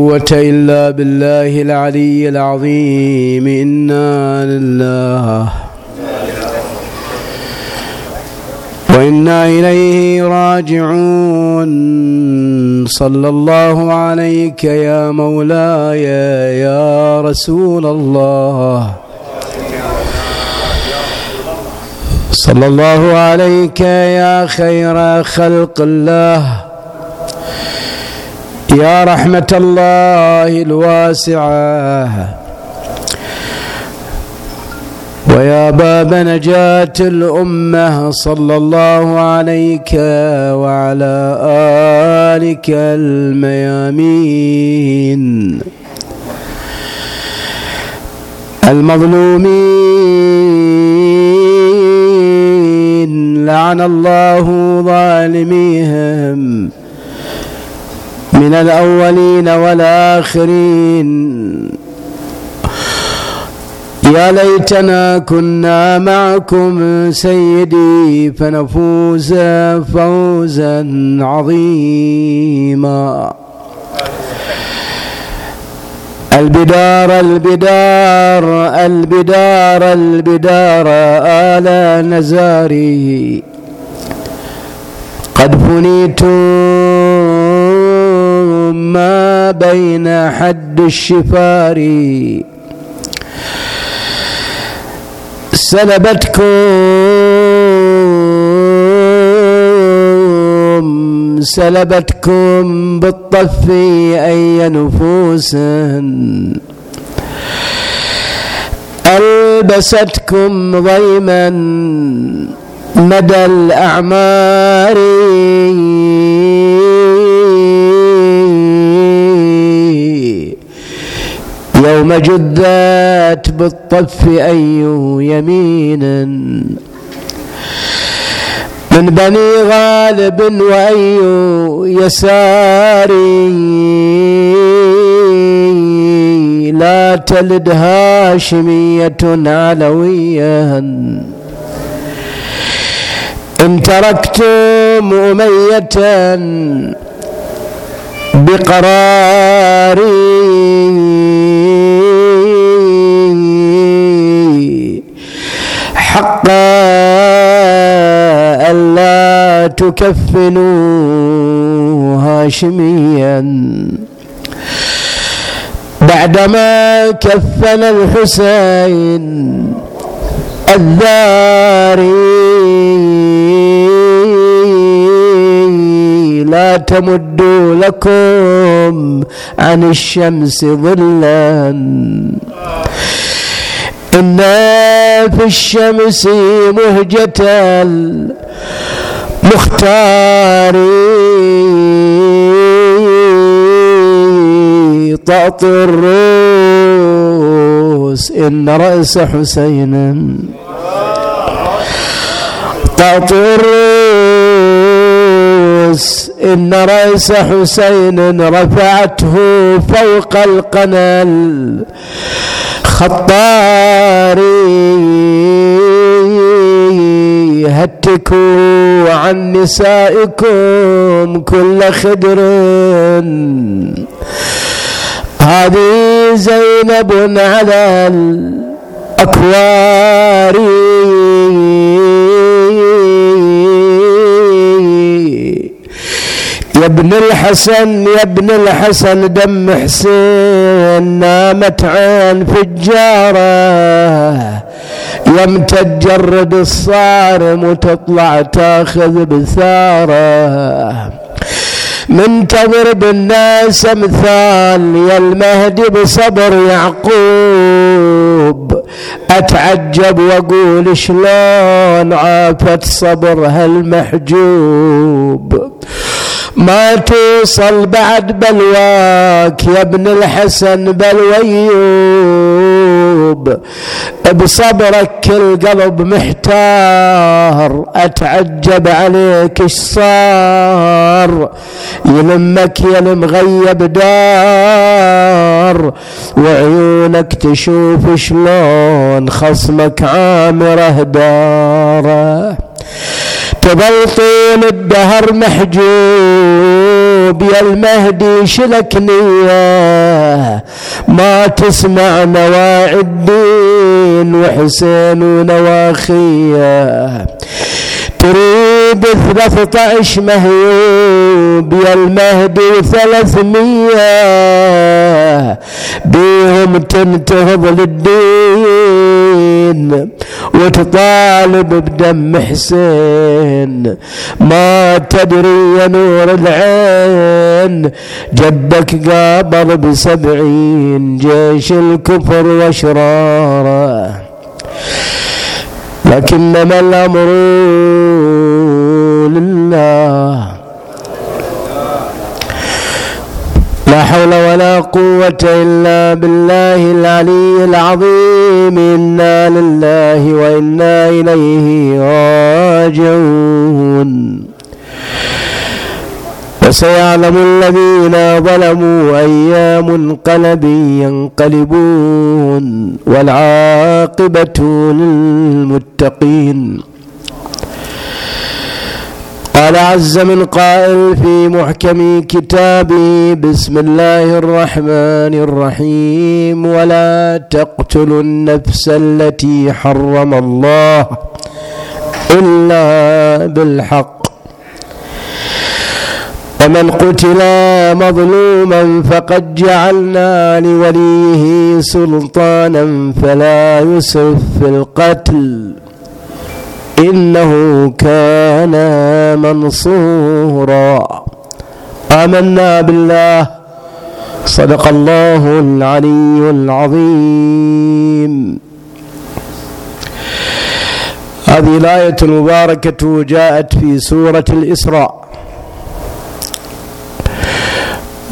قوة إلا بالله العلي العظيم. إنا لله وإنا إليه راجعون. صلى الله عليك يا مولاي يا رسول الله. صلى الله عليك يا خير خلق الله. يا رحمة الله الواسعة. ويا باب نجاة الأمة صلى الله عليك وعلى آلك الميامين. المظلومين. لعن الله ظالميهم. من الأولين والآخرين. يا ليتنا كنا معكم سيدي فنفوز فوزا عظيما. البدار البدار البدار البدار آل نزاري قد فنيتم بين حد الشفار. سلبتكم سلبتكم بالطف أي نفوس. ألبستكم ضيما مدى الأعمار. يوم جدت بالطف أي يمين. من بني غالب وأي يسار. لا تلد هاشمية علوية إن تركتم أمية بقراري. حقا ألا تكفنوا هاشميا. بعدما كفن الحسين الذاري. لا تمدوا لكم عن الشمس ظلا. إن في الشمس مهجة المختار طأط الروس إن رأس حسين. طأط الروس. إن رأس حسين رفعته فوق القنل خطاري هتكوا عن نسائكم كل خدر. هذه زينب على الأكوار ابن الحسن يا ابن الحسن دم حسين نامت عين فجارة. يم تجرد الصارم وتطلع تاخذ بثارة. منتظر بالناس أمثال يا المهدي بصبر يعقوب. أتعجب وأقول شلون عافت صبر هالمحجوب ما توصل بعد بلواك يا ابن الحسن بلويوب بصبرك كل قلب محتار أتعجب عليك إيش صار؟ يلمك يا المغيب دار وعيونك تشوف شلون خصمك عامره داره تظل طول الدهر محجوب بيا المهدي شلك نية. ما تسمع نواعي الدين وحسين ونواخيه. تريد ثلاثة مهيوب يا المهدي ثلاثمية. بيهم تنتهض للدين وتطالب بدم حسين. ما تدري يا نور العين جدك قابض بسبعين جيش الكفر وأشراره. لكنما الأمر لله. لا حول ولا قوة إلا بالله العلي العظيم. إنا لله وإنا إليه راجعون. وسيعلم الذين ظلموا أي منقلب ينقلبون والعاقبة للمتقين. قال عز من قائل في محكم كتابه بسم الله الرحمن الرحيم. ولا تقتلوا النفس التي حرم الله إلا بالحق. ومن قتل مظلوما فقد جعلنا لوليه سلطانا فلا يسرف في القتل. إنه كان منصورا. آمنا بالله. صدق الله العلي العظيم. هذه الآية المباركة جاءت في سورة الإسراء.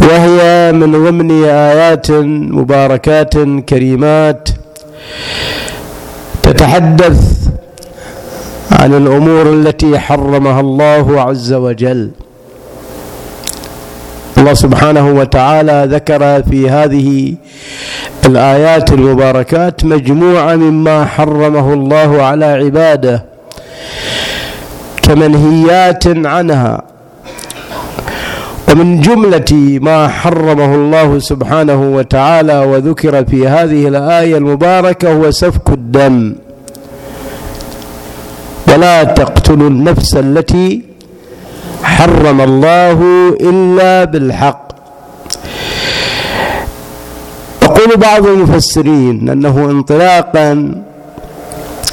وهي من ضمن آيات مباركات كريمات تتحدث عن الأمور التي حرمها الله عز وجل. الله سبحانه وتعالى ذكر في هذه الآيات المباركات مجموعة مما حرمه الله على عباده كمنهيات عنها. ومن جملة ما حرمه الله سبحانه وتعالى وذكر في هذه الآية المباركة هو سفك الدم. ولا تقتلوا النفس التي حرم الله إلا بالحق. يقول بعض المفسرين أنه انطلاقا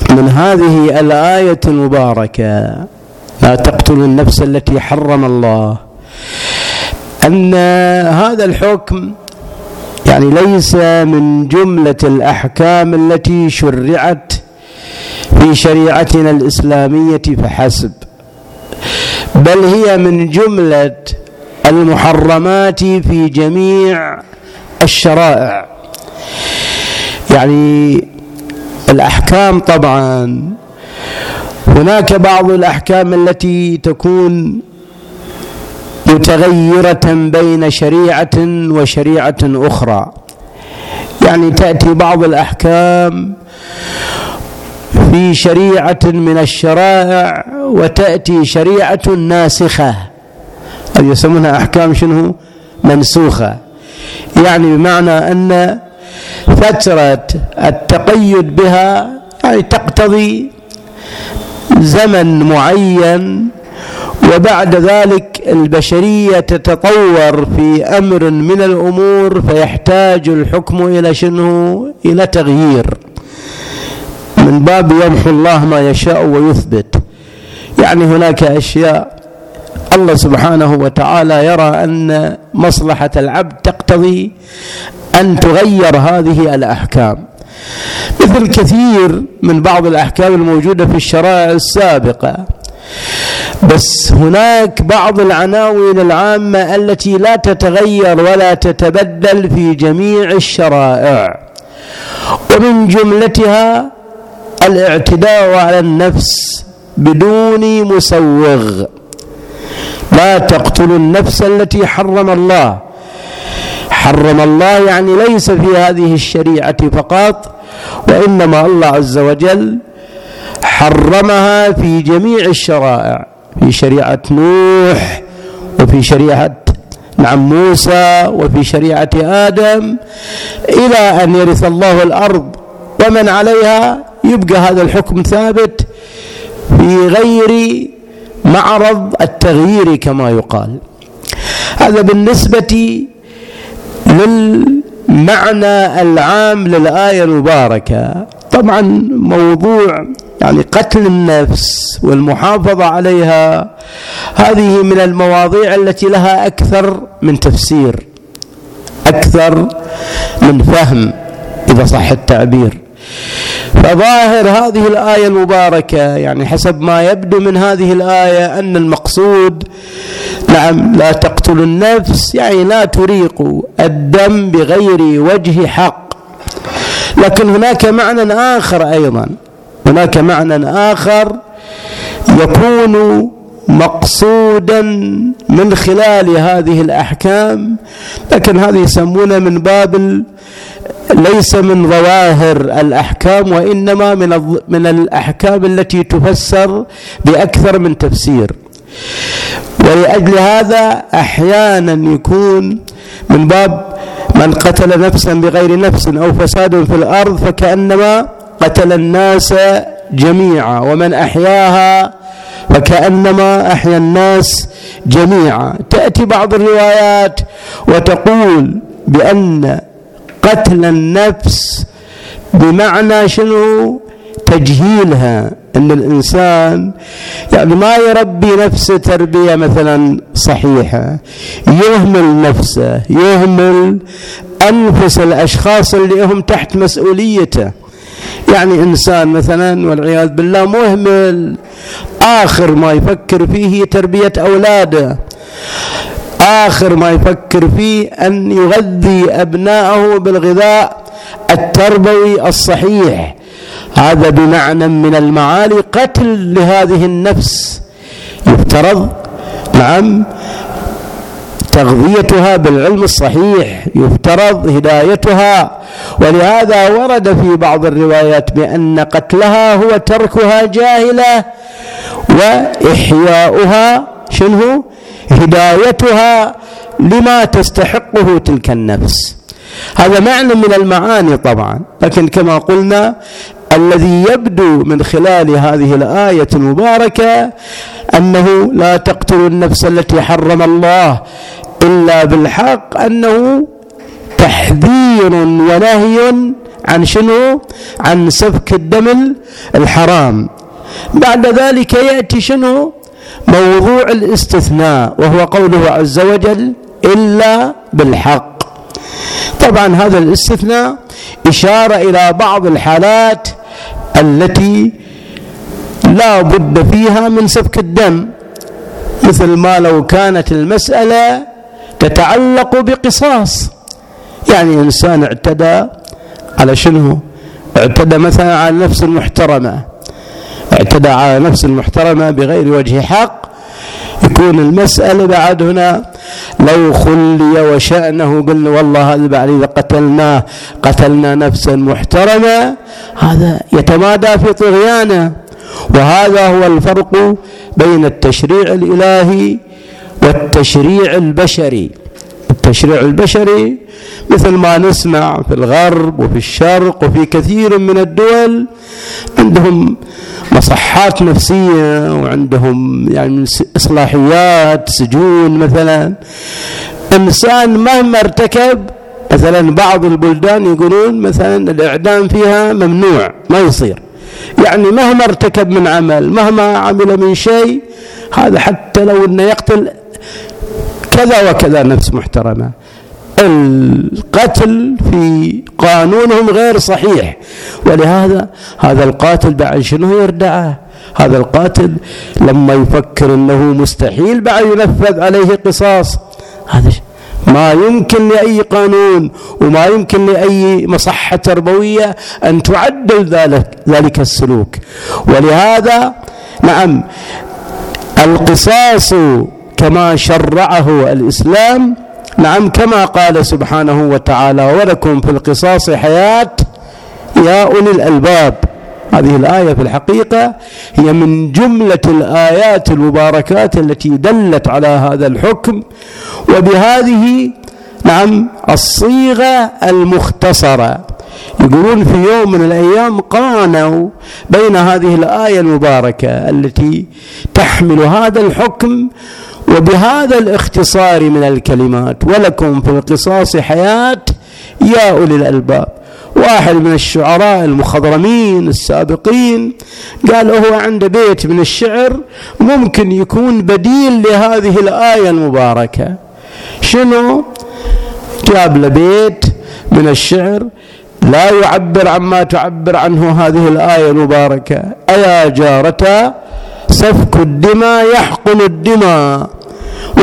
من هذه الآية المباركة لا تقتلوا النفس التي حرم الله. أن هذا الحكم يعني ليس من جملة الأحكام التي شرعت في شريعتنا الإسلامية فحسب بل هي من جملة المحرمات في جميع الشرائع. يعني الأحكام طبعا هناك بعض الأحكام التي تكون متغيرة بين شريعة وشريعة أخرى. يعني تأتي بعض الأحكام في شريعة من الشرائع وتأتي شريعة ناسخة. أو يسمونها أحكام شنو؟ منسوخة. يعني بمعنى أن فترة التقيد بها يعني تقتضي زمن معين وبعد ذلك البشرية تتطور في أمر من الأمور فيحتاج الحكم إلى شنو؟ إلى تغيير. من باب يمحو الله ما يشاء ويثبت. يعني هناك أشياء الله سبحانه وتعالى يرى أن مصلحة العبد تقتضي أن تغير هذه الأحكام. مثل كثير من بعض الأحكام الموجودة في الشرائع السابقة. بس هناك بعض العناوين العامة التي لا تتغير ولا تتبدل في جميع الشرائع. ومن جملتها الاعتداء على النفس بدون مسوغ. لا تقتلوا النفس التي حرم الله. حرم الله يعني ليس في هذه الشريعة فقط وإنما الله عز وجل حرمها في جميع الشرائع في شريعة نوح وفي شريعة نعم موسى وفي شريعة آدم إلى أن يرث الله الأرض ومن عليها يبقى هذا الحكم ثابت في غير معرض التغيير كما يقال. هذا بالنسبة للمعنى العام للآية المباركة. طبعا موضوع يعني قتل النفس والمحافظة عليها هذه من المواضيع التي لها أكثر من تفسير أكثر من فهم إذا صح التعبير. فظاهر هذه الآية المباركة يعني حسب ما يبدو من هذه الآية أن المقصود نعم لا تقتلوا النفس يعني لا تريقوا الدم بغير وجه حق. لكن هناك معنى آخر أيضا. هناك معنى آخر يكون مقصودا من خلال هذه الأحكام لكن هذه يسمونه من باب ليس من ظواهر الأحكام وإنما من من الأحكام التي تفسر بأكثر من تفسير. ولأجل هذا أحيانا يكون من باب من قتل نفسا بغير نفس أو فساد في الأرض فكأنما قتل الناس جميعا ومن أحياها فكأنما أحيا الناس جميعا. تأتي بعض الروايات وتقول بأن قتل النفس بمعنى شنو؟ تجهيلها أن الإنسان يعني ما يربي نفسه تربية مثلا صحيحة يهمل نفسه يهمل أنفس الأشخاص اللي هم تحت مسؤوليته. يعني إنسان مثلا والعياذ بالله مهمل آخر ما يفكر فيه تربية أولاده. آخر ما يفكر فيه أن يغذي أبناءه بالغذاء التربوي الصحيح. هذا بمعنى من المعالي قتل لهذه النفس. يفترض نعم تغذيتها بالعلم الصحيح. يفترض هدايتها. ولهذا ورد في بعض الروايات بأن قتلها هو تركها جاهلة وإحياؤها شنو؟ هدايتها لما تستحقه تلك النفس. هذا معنى من المعاني طبعا لكن كما قلنا الذي يبدو من خلال هذه الآية المباركة أنه لا تقتلوا النفس التي حرم الله إلا بالحق أنه تحذير ونهي عن شنو؟ عن سفك الدم الحرام. بعد ذلك يأتي شنو؟ موضوع الاستثناء وهو قوله عز وجل إلا بالحق. طبعا هذا الاستثناء إشارة إلى بعض الحالات التي لا بد فيها من سفك الدم. مثل ما لو كانت المسألة تتعلق بقصاص. يعني إنسان اعتدى على شنو؟ اعتدى مثلا على نفس المحترمة. اعتدى على نفس المحترمة بغير وجه حق. يكون المسألة بعد هنا لو خلي وشأنه قلنا والله هذا بعد إذا قتلناه قتلنا نفسا محترمة هذا يتمادى في طغيانه. وهذا هو الفرق بين التشريع الإلهي والتشريع البشري. التشريع البشري مثل ما نسمع في الغرب وفي الشرق وفي كثير من الدول عندهم مصحات نفسية وعندهم يعني إصلاحيات سجون مثلا. إنسان مهما ارتكب مثلا بعض البلدان يقولون مثلا الإعدام فيها ممنوع ما يصير. يعني مهما ارتكب من عمل مهما عمل من شيء هذا حتى لو إنه يقتل كذا وكذا نفس محترمة. القتل في قانونهم غير صحيح. ولهذا هذا القاتل بعد شنو يردعه؟ هذا القاتل لما يفكر إنه مستحيل بعد ينفذ عليه قصاص. هذا ما يمكن لأي قانون وما يمكن لأي مصحة تربوية أن تعدل ذلك ذلك السلوك. ولهذا نعم القصاص كما شرعه الإسلام. نعم كما قال سبحانه وتعالى ولكم في القصاص حياة يا أولي الألباب. هذه الآية في الحقيقة هي من جملة الآيات المباركات التي دلت على هذا الحكم. وبهذه نعم الصيغة المختصرة. يقولون في يوم من الأيام قارنوا بين هذه الآية المباركة التي تحمل هذا الحكم وبهذا الاختصار من الكلمات ولكم في القصاص حياة يا أولي الألباب. واحد من الشعراء المخضرمين السابقين قال هو عنده بيت من الشعر ممكن يكون بديل لهذه الآية المباركة. شنو؟ جاب له بيت من الشعر لا يعبر عما تعبر عنه هذه الآية المباركة. أيا جارتا سفك الدماء يحقن الدماء.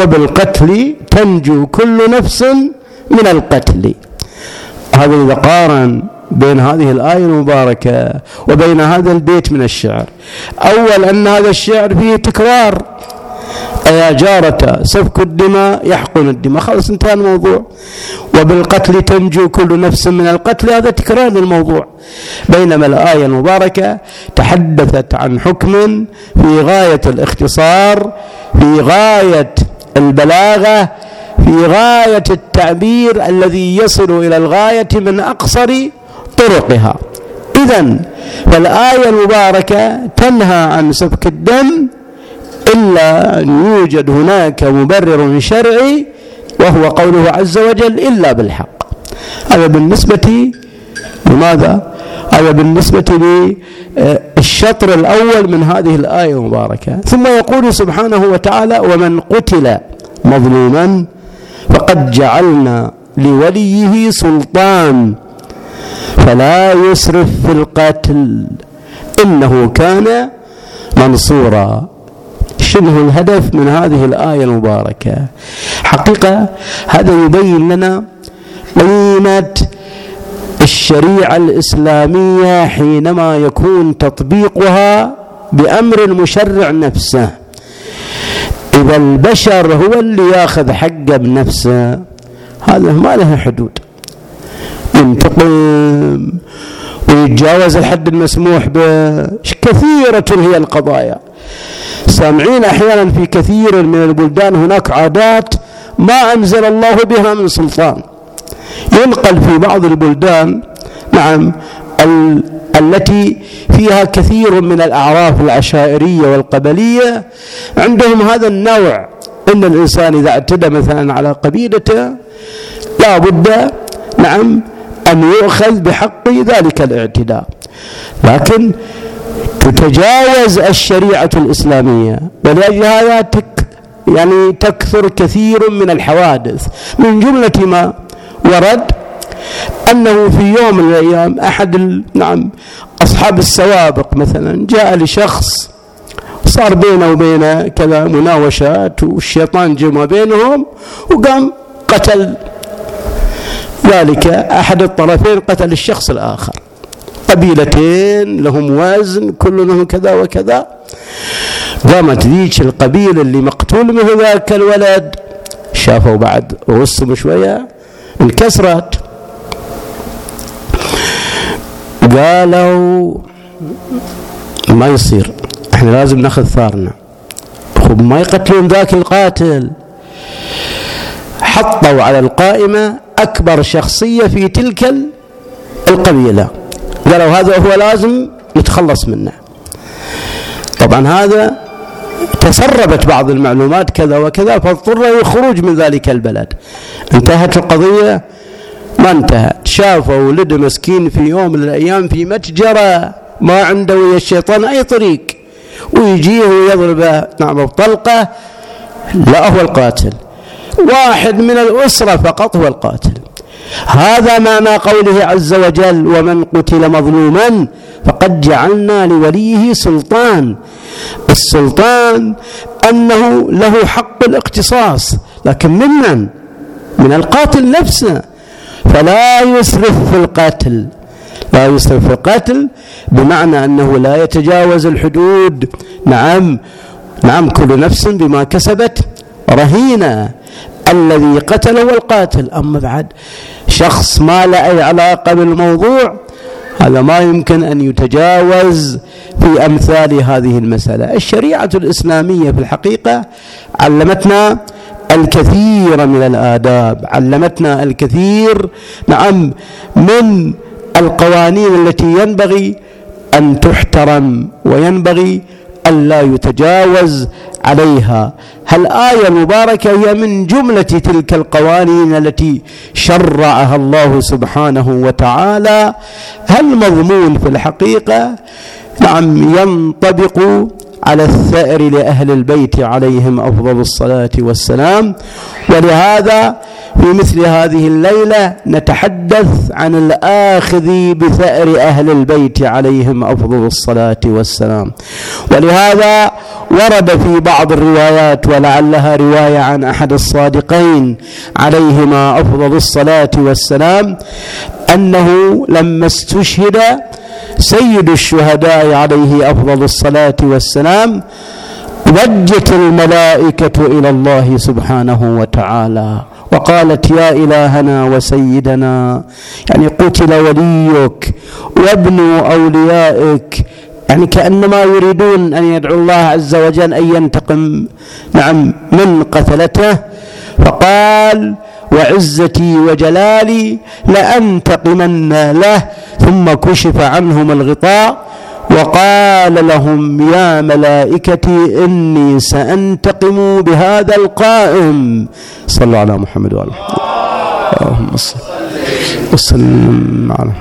وبالقتل تنجو كل نفس من القتل. هذا إذا قارن بين هذه الآية المباركة وبين هذا البيت من الشعر. أول أن هذا الشعر فيه تكرار. يا جارة سفك الدماء يحقن الدماء. خلاص انتهى الموضوع. وبالقتل تنجو كل نفس من القتل. هذا تكرار للموضوع. بينما الآية المباركة تحدثت عن حكم في غاية الاختصار في غاية البلاغة في غاية التعبير الذي يصل إلى الغاية من أقصر طرقها إذا فالآية المباركة تنهى عن سفك الدم إلا أن يوجد هناك مبرر شرعي وهو قوله عز وجل إلا بالحق هذا بالنسبة لماذا؟ هذا بالنسبة للشطر الأول من هذه الآية المباركة. ثم يقول سبحانه وتعالى ومن قتل مظلوما فقد جعلنا لوليه سلطان فلا يسرف في القتل إنه كان منصورا. شنو الهدف من هذه الآية المباركة؟ حقيقة هذا يبين لنا قيمة الشريعة الإسلامية حينما يكون تطبيقها بأمر المشرع نفسه. إذا البشر هو اللي ياخذ حقه بنفسه. هذا ما له حدود. ينتقم ويتجاوز الحد المسموح به. كثيرة هي القضايا. سامعين أحيانا في كثير من البلدان هناك عادات ما أنزل الله بها من سلطان. ينقل في بعض البلدان نعم ال التي فيها كثير من الأعراف العشائريه والقبلية. عندهم هذا النوع إن الإنسان إذا اعتدى مثلا على قبيلته لا بد نعم أن يؤخذ بحق ذلك الاعتداء. لكن تتجاوز الشريعة الإسلامية ولأجل هذا تك يعني تكثر كثير من الحوادث. من جملة ما ورد أنه في يوم من الأيام أحد نعم أصحاب السوابق مثلا جاء لشخص صار بينه وبينه كذا مناوشات والشيطان جمع بينهم وقام قتل. ذلك أحد الطرفين قتل الشخص الآخر. قبيلتين لهم وزن كل لهم كذا وكذا. قامت ذيك القبيلة اللي مقتول منه ذاك الولد. شافوا بعد غصهم شوية انكسرت. قالوا ما يصير إحنا لازم نأخذ ثارنا. ما يقتلون ذاك القاتل؟ حطوا على القائمة أكبر شخصية في تلك القبيلة. قالوا هذا هو لازم نتخلص منه. طبعا هذا تسربت بعض المعلومات كذا وكذا فاضطر الخروج من ذلك البلد. انتهت القضية. ما انتهت شافوا ولد مسكين في يوم من الأيام في متجرة. ما عنده ويا الشيطان أي طريق. ويجيه ويضرب نعم بطلقة لا هو القاتل. واحد من الأسرة فقط هو القاتل. هذا معنى قوله عز وجل ومن قتل مظلوما فقد جعلنا لوليه سلطان السلطان أنه له حق الاقتصاص لكن ممن من القاتل نفسه. فلا يسرف في القتل. لا يسرف في القتل بمعنى أنه لا يتجاوز الحدود. نعم نعم كل نفس بما كسبت رهينة. الذي قتل هو القاتل. أما بعد شخص ما له أي علاقة بالموضوع هذا ما يمكن أن يتجاوز في أمثال هذه المسألة. الشريعة الإسلامية في الحقيقة علمتنا الكثير من الآداب. علمتنا الكثير. نعم من القوانين التي ينبغي أن تحترم وينبغي ألا يتجاوز عليها. هالآية المباركة هي من جملة تلك القوانين التي شرعها الله سبحانه وتعالى. هالمضمون في الحقيقة؟ نعم ينطبق على الثأر لأهل البيت عليهم أفضل الصلاة والسلام. ولهذا في مثل هذه الليلة نتحدث عن الآخذ بثأر أهل البيت عليهم أفضل الصلاة والسلام. ولهذا ورد في بعض الروايات ولعلها رواية عن أحد الصادقين عليهما أفضل الصلاة والسلام أنه لما استشهد سيد الشهداء عليه أفضل الصلاة والسلام وجت الملائكة إلى الله سبحانه وتعالى وقالت يا إلهنا وسيدنا يعني قتل وليك وابن أوليائك يعني كأنما يريدون أن يدعو الله عز وجل أن ينتقم نعم من قتلته فقال وعزتي وجلالي لأنتقمن له ثم كشف عنهم الغطاء وقال لهم يا ملائكتي إني سأنتقم بهذا القائم. صلوا على محمد وعلى اللهم صل وسلم على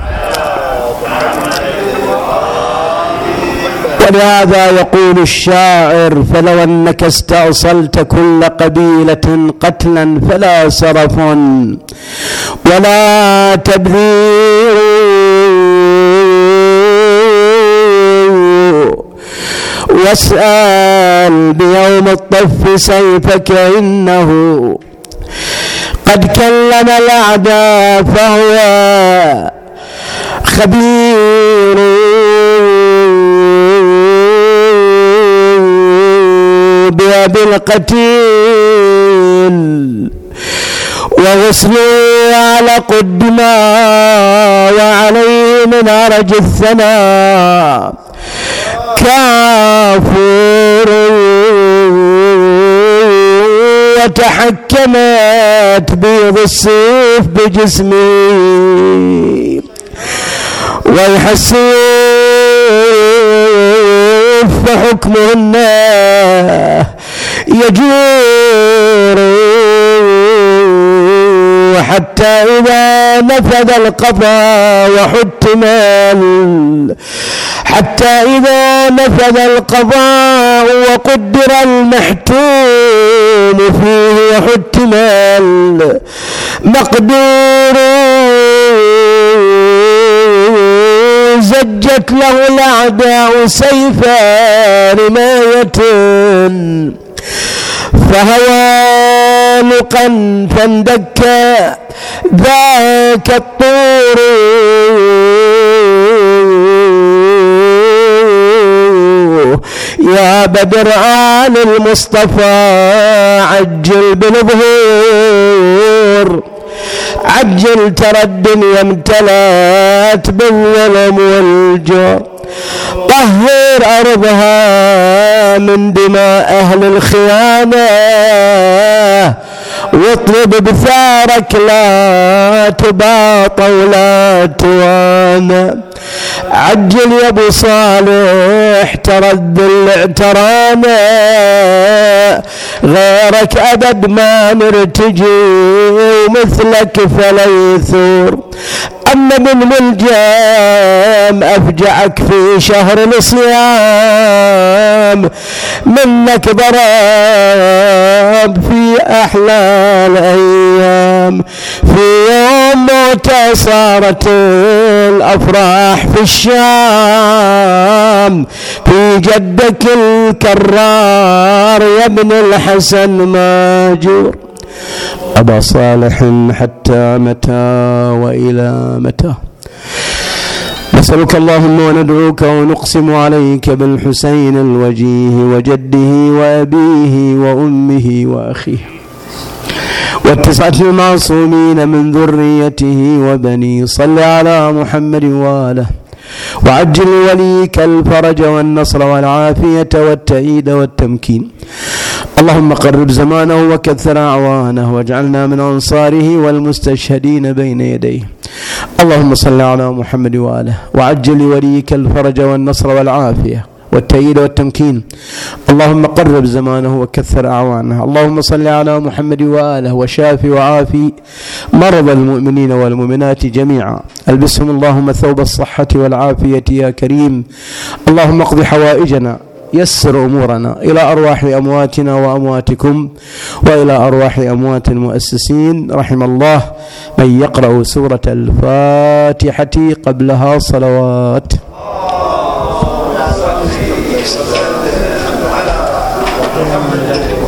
ولهذا يقول الشاعر فلو أنك استأصلت كل قبيلة قتلا فلا سرف. ولا تبذير واسأل بيوم الطف سيفك إنه قد كلم الأعداء فهو خبير. بأبي القتيل وغسلوا على قدما وعليه من عرج الثناء كافور وتحكمت بيض السيف بجسمي ويحسوا فحكمهن يجور حتى إذا نفذ القضاء وحتم حتى إذا نفذ القضاء وقدر المحتوم فيه وحتم المقدور زجت له الأعداء سيفا رماية فهوانقا فاندك ذاك الطور. يا بدر آل المصطفى عجل بالظهور عجل ترى الدنيا امتلأت بالظلم والجور طهر أرضها من دماء أهل الخيانة. واطلب بثارك لا تباط ولا توانى. عجل يا أبو صالح ترى الذل اعترانا غيرك أبد ما نرتجي ومثلك فليثور أما من ملجام أفجعك في شهر الصيام منك ضرب في أحلى الأيام. في يوم موت صارت الأفراح في الشام. في جدك الكرار يا ابن الحسن ماجور. أبا صالح حتى متى وإلى متى. نسألك اللهم وندعوك ونقسم عليك بالحسين الوجيه وجده وأبيه وأمه وأخيه. والتسعة المعصومين من ذريته وبني صل على محمد وآله. وعجل لوليك الفرج والنصر والعافية والتأييد والتمكين. اللهم قرب زمانه وكثر أعوانه واجعلنا من أنصاره والمستشهدين بين يديه. اللهم صل على محمد وآله وعجل لوليك الفرج والنصر والعافية والتأييد والتمكين. اللهم قرب زمانه وكثر أعوانه. اللهم صل على محمد وآله وشافي وعافي مرضى المؤمنين والمؤمنات جميعا. ألبسهم اللهم ثوب الصحة والعافية يا كريم. اللهم اقض حوائجنا. يسر أمورنا إلى أرواح أمواتنا وأمواتكم وإلى أرواح أموات المؤسسين. رحم الله من يقرأ سورة الفاتحة قبلها صلوات. محمد